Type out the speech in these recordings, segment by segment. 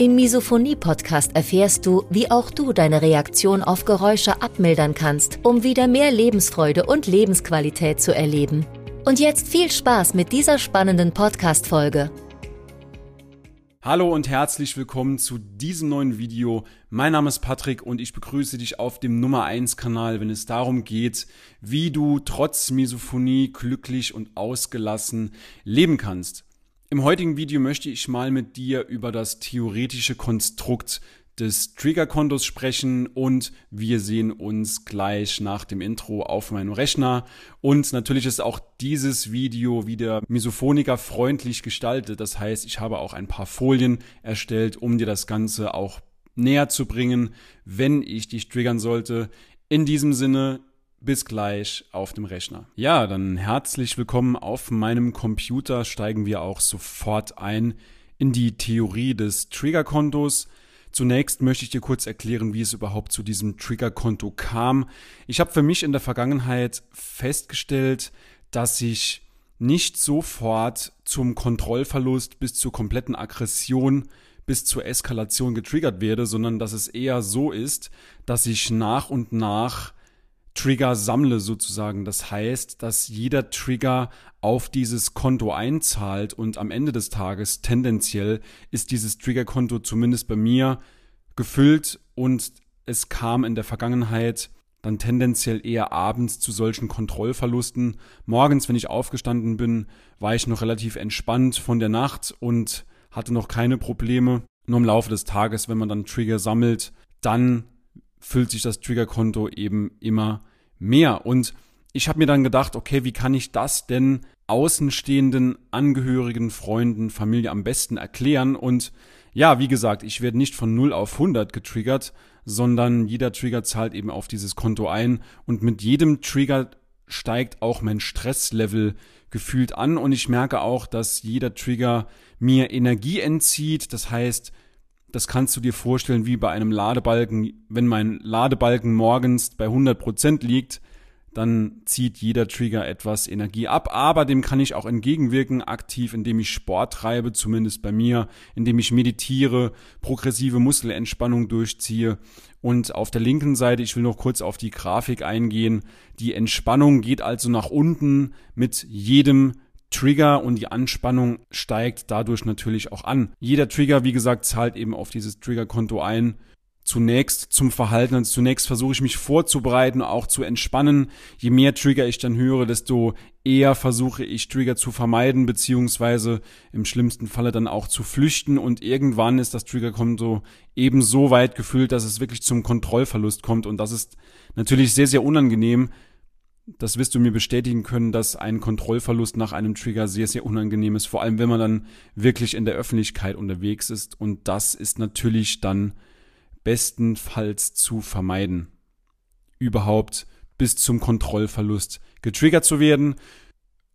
Im Misophonie-Podcast erfährst du, wie auch du deine Reaktion auf Geräusche abmildern kannst, um wieder mehr Lebensfreude und Lebensqualität zu erleben. Und jetzt viel Spaß mit dieser spannenden Podcast-Folge. Hallo und herzlich willkommen zu diesem neuen Video. Mein Name ist Patrick und ich begrüße dich auf dem Nummer 1 Kanal, wenn es darum geht, wie du trotz Misophonie glücklich und ausgelassen leben kannst. Im heutigen Video möchte ich mal mit dir über das theoretische Konstrukt des Triggerkontos sprechen und wir sehen uns gleich nach dem Intro auf meinem Rechner. Und natürlich ist auch dieses Video wieder Misophoniker freundlich gestaltet. Das heißt, ich habe auch ein paar Folien erstellt, um dir das Ganze auch näher zu bringen, wenn ich dich triggern sollte. In diesem Sinne, bis gleich auf dem Rechner. Ja, dann herzlich willkommen auf meinem Computer. Steigen wir auch sofort ein in die Theorie des Triggerkontos. Zunächst möchte ich dir kurz erklären, wie es überhaupt zu diesem Triggerkonto kam. Ich habe für mich in der Vergangenheit festgestellt, dass ich nicht sofort zum Kontrollverlust bis zur kompletten Aggression bis zur Eskalation getriggert werde, sondern dass es eher so ist, dass ich nach und nach Trigger sammle sozusagen. Das heißt, dass jeder Trigger auf dieses Konto einzahlt und am Ende des Tages tendenziell ist dieses Triggerkonto zumindest bei mir gefüllt und es kam in der Vergangenheit dann tendenziell eher abends zu solchen Kontrollverlusten. Morgens, wenn ich aufgestanden bin, war ich noch relativ entspannt von der Nacht und hatte noch keine Probleme. Nur im Laufe des Tages, wenn man dann Trigger sammelt, dann füllt sich das Triggerkonto eben immer mehr. Und ich habe mir dann gedacht, okay, wie kann ich das denn außenstehenden Angehörigen, Freunden, Familie am besten erklären? Und ja, wie gesagt, ich werde nicht von 0 auf 100 getriggert, sondern jeder Trigger zahlt eben auf dieses Konto ein und mit jedem Trigger steigt auch mein Stresslevel gefühlt an und ich merke auch, dass jeder Trigger mir Energie entzieht. Das heißt, das kannst du dir vorstellen wie bei einem Ladebalken. Wenn mein Ladebalken morgens bei 100 Prozent liegt, dann zieht jeder Trigger etwas Energie ab. Aber dem kann ich auch entgegenwirken, aktiv, indem ich Sport treibe, zumindest bei mir, indem ich meditiere, progressive Muskelentspannung durchziehe. Und auf der linken Seite, ich will noch kurz auf die Grafik eingehen, die Entspannung geht also nach unten mit jedem Trigger und die Anspannung steigt dadurch natürlich auch an. Jeder Trigger, wie gesagt, zahlt eben auf dieses Triggerkonto ein. Zunächst zum Verhalten, also zunächst versuche ich mich vorzubereiten, auch zu entspannen. Je mehr Trigger ich dann höre, desto eher versuche ich Trigger zu vermeiden, beziehungsweise im schlimmsten Falle dann auch zu flüchten und irgendwann ist das Triggerkonto eben so weit gefüllt, dass es wirklich zum Kontrollverlust kommt und das ist natürlich sehr, sehr unangenehm, das wirst du mir bestätigen können, dass ein Kontrollverlust nach einem Trigger sehr, sehr unangenehm ist, vor allem wenn man dann wirklich in der Öffentlichkeit unterwegs ist. Und das ist natürlich dann bestenfalls zu vermeiden, überhaupt bis zum Kontrollverlust getriggert zu werden.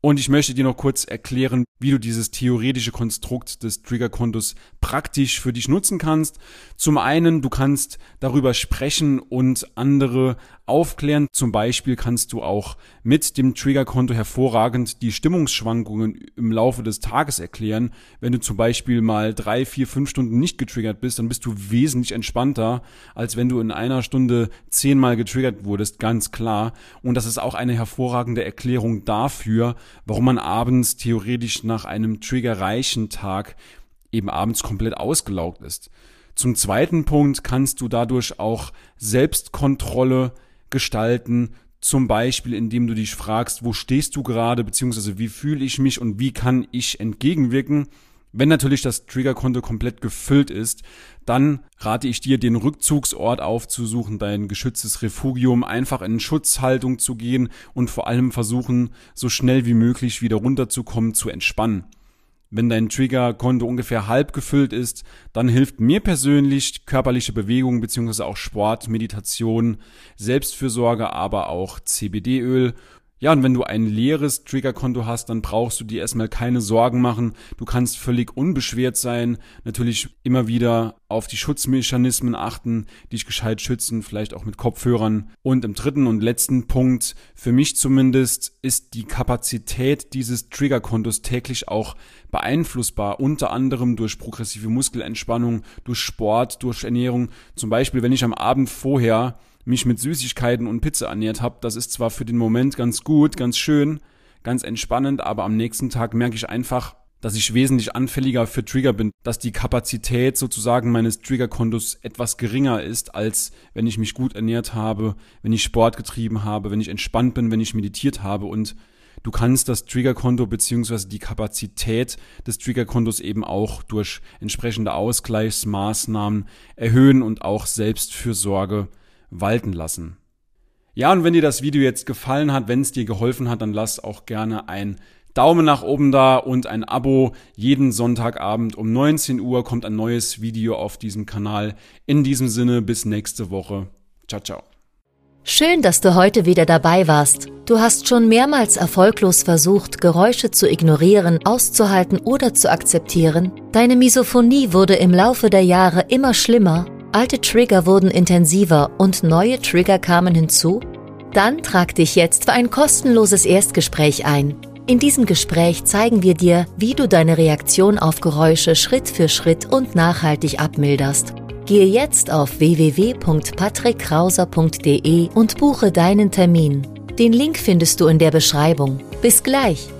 Und ich möchte dir noch kurz erklären, wie du dieses theoretische Konstrukt des Triggerkontos praktisch für dich nutzen kannst. Zum einen, du kannst darüber sprechen und andere aufklären. Zum Beispiel kannst du auch mit dem Triggerkonto hervorragend die Stimmungsschwankungen im Laufe des Tages erklären. Wenn du zum Beispiel mal drei, vier, fünf Stunden nicht getriggert bist, dann bist du wesentlich entspannter, als wenn du in einer Stunde zehnmal getriggert wurdest, ganz klar. Und das ist auch eine hervorragende Erklärung dafür, warum man abends theoretisch nach einem triggerreichen Tag eben abends komplett ausgelaugt ist. Zum zweiten Punkt kannst du dadurch auch Selbstkontrolle gestalten, zum Beispiel indem du dich fragst, wo stehst du gerade, beziehungsweise wie fühle ich mich und wie kann ich entgegenwirken. Wenn natürlich das Triggerkonto komplett gefüllt ist, dann rate ich dir, den Rückzugsort aufzusuchen, dein geschütztes Refugium, einfach in Schutzhaltung zu gehen und vor allem versuchen, so schnell wie möglich wieder runterzukommen, zu entspannen. Wenn dein Triggerkonto ungefähr halb gefüllt ist, dann hilft mir persönlich körperliche Bewegung beziehungsweise auch Sport, Meditation, Selbstfürsorge, aber auch CBD-Öl ja, und wenn du ein leeres Triggerkonto hast, dann brauchst du dir erstmal keine Sorgen machen. Du kannst völlig unbeschwert sein. Natürlich immer wieder auf die Schutzmechanismen achten, dich gescheit schützen, vielleicht auch mit Kopfhörern. Und im dritten und letzten Punkt, für mich zumindest, ist die Kapazität dieses Triggerkontos täglich auch beeinflussbar, unter anderem durch progressive Muskelentspannung, durch Sport, durch Ernährung. Zum Beispiel, wenn ich am Abend vorher mich mit Süßigkeiten und Pizza ernährt habe. Das ist zwar für den Moment ganz gut, ganz schön, ganz entspannend, aber am nächsten Tag merke ich einfach, dass ich wesentlich anfälliger für Trigger bin, dass die Kapazität sozusagen meines Triggerkontos etwas geringer ist, als wenn ich mich gut ernährt habe, wenn ich Sport getrieben habe, wenn ich entspannt bin, wenn ich meditiert habe und du kannst das Triggerkonto beziehungsweise die Kapazität des Triggerkontos eben auch durch entsprechende Ausgleichsmaßnahmen erhöhen und auch Selbstfürsorge walten lassen. Ja, und wenn dir das Video jetzt gefallen hat, wenn es dir geholfen hat, dann lass auch gerne ein Daumen nach oben da und ein Abo. Jeden Sonntagabend um 19 Uhr kommt ein neues Video auf diesem Kanal. In diesem Sinne, bis nächste Woche. Ciao, ciao. Schön, dass du heute wieder dabei warst. Du hast schon mehrmals erfolglos versucht, Geräusche zu ignorieren, auszuhalten oder zu akzeptieren. Deine Misophonie wurde im Laufe der Jahre immer schlimmer Alte Trigger wurden intensiver und neue Trigger kamen hinzu? Dann trag dich jetzt für ein kostenloses Erstgespräch ein. In diesem Gespräch zeigen wir dir, wie du deine Reaktion auf Geräusche Schritt für Schritt und nachhaltig abmilderst. Gehe jetzt auf www.patrickkrauser.de und buche deinen Termin. Den Link findest du in der Beschreibung. Bis gleich!